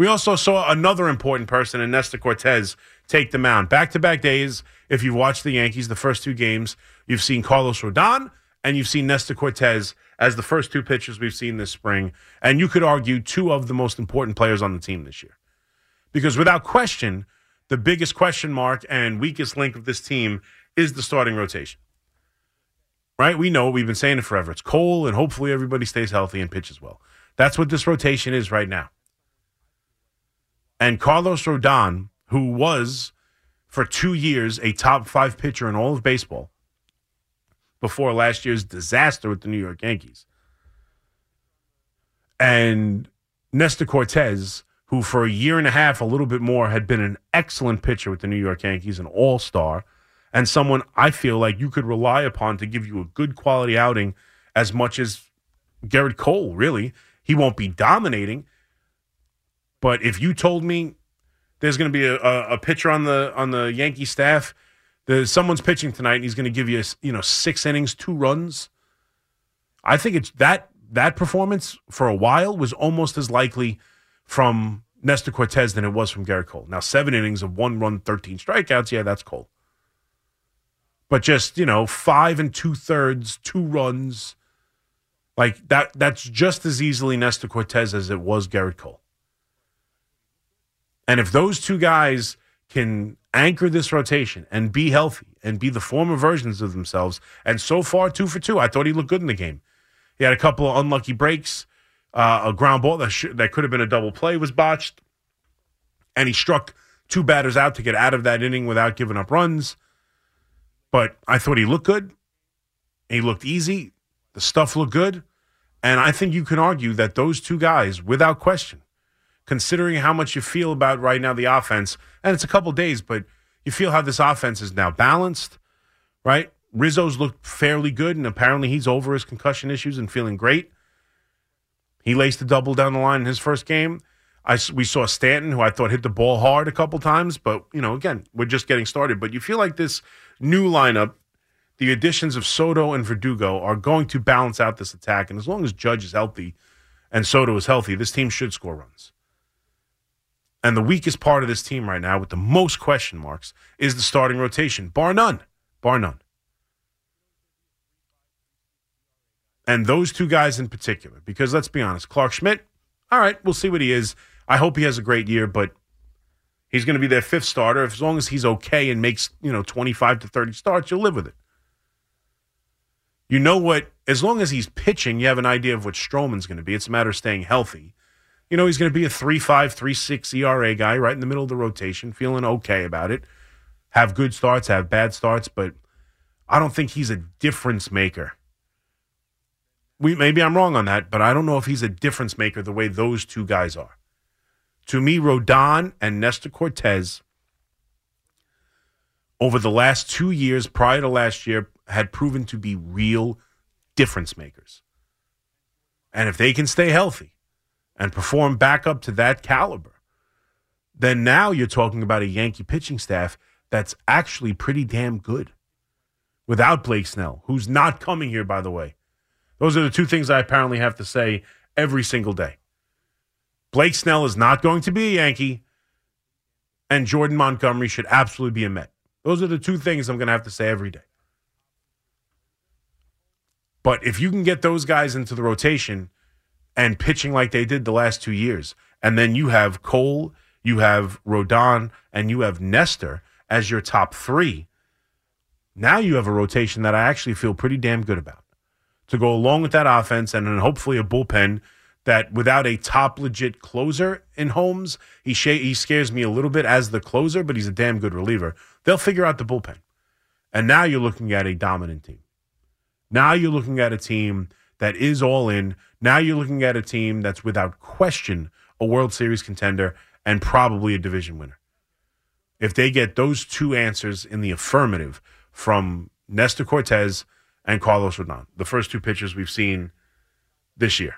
We also saw another important person in Nestor Cortes take the mound. Back to back days, if you've watched the Yankees, the first two games, you've seen Carlos Rodon and you've seen Nestor Cortes as the first two pitchers we've seen this spring. And you could argue two of the most important players on the team this year. Because without question, the biggest question mark and weakest link of this team is the starting rotation. Right? We know we've been saying it forever. It's Cole, and hopefully everybody stays healthy and pitches well. That's what this rotation is right now. And Carlos Rodon, who was for two years a top five pitcher in all of baseball before last year's disaster with the New York Yankees, and Nestor Cortes, who for a year and a half, a little bit more, had been an excellent pitcher with the New York Yankees, an all star, and someone I feel like you could rely upon to give you a good quality outing as much as Gerrit Cole, really. He won't be dominating. But if you told me there's going to be a, a, pitcher on the on the Yankee staff, the someone's pitching tonight and he's going to give you you know six innings, two runs, I think it's that that performance for a while was almost as likely from Nestor Cortes than it was from Gerrit Cole. Now seven innings of one run, thirteen strikeouts, yeah, that's Cole. But just you know five and two thirds, two runs, like that. That's just as easily Nestor Cortes as it was Gerrit Cole. And if those two guys can anchor this rotation and be healthy and be the former versions of themselves, and so far, two for two, I thought he looked good in the game. He had a couple of unlucky breaks. Uh, a ground ball that, sh- that could have been a double play was botched. And he struck two batters out to get out of that inning without giving up runs. But I thought he looked good. He looked easy. The stuff looked good. And I think you can argue that those two guys, without question, considering how much you feel about right now the offense, and it's a couple days, but you feel how this offense is now balanced, right? Rizzo's looked fairly good, and apparently he's over his concussion issues and feeling great. He laced a double down the line in his first game. I, we saw Stanton, who I thought hit the ball hard a couple times, but you know, again, we're just getting started. But you feel like this new lineup, the additions of Soto and Verdugo, are going to balance out this attack. And as long as Judge is healthy and Soto is healthy, this team should score runs. And the weakest part of this team right now, with the most question marks, is the starting rotation, bar none. Bar none. And those two guys in particular, because let's be honest, Clarke Schmidt, all right, we'll see what he is. I hope he has a great year, but he's going to be their fifth starter. As long as he's okay and makes, you know, 25 to 30 starts, you'll live with it. You know what? As long as he's pitching, you have an idea of what Stroman's going to be. It's a matter of staying healthy you know, he's going to be a 3.5, 3.6 ERA guy right in the middle of the rotation, feeling okay about it. Have good starts, have bad starts, but I don't think he's a difference maker. We maybe I'm wrong on that, but I don't know if he's a difference maker the way those two guys are. To me, Rodon and Nestor Cortes over the last two years prior to last year had proven to be real difference makers. And if they can stay healthy, and perform back up to that caliber, then now you're talking about a Yankee pitching staff that's actually pretty damn good without Blake Snell, who's not coming here, by the way. Those are the two things I apparently have to say every single day. Blake Snell is not going to be a Yankee, and Jordan Montgomery should absolutely be a Met. Those are the two things I'm going to have to say every day. But if you can get those guys into the rotation, and pitching like they did the last two years. And then you have Cole, you have Rodon, and you have Nestor as your top three. Now you have a rotation that I actually feel pretty damn good about to go along with that offense and then hopefully a bullpen that without a top legit closer in Holmes, he sh- he scares me a little bit as the closer, but he's a damn good reliever. They'll figure out the bullpen. And now you're looking at a dominant team. Now you're looking at a team that is all in. Now you're looking at a team that's without question a World Series contender and probably a division winner. If they get those two answers in the affirmative from Nestor Cortes and Carlos Rodon, the first two pitchers we've seen this year.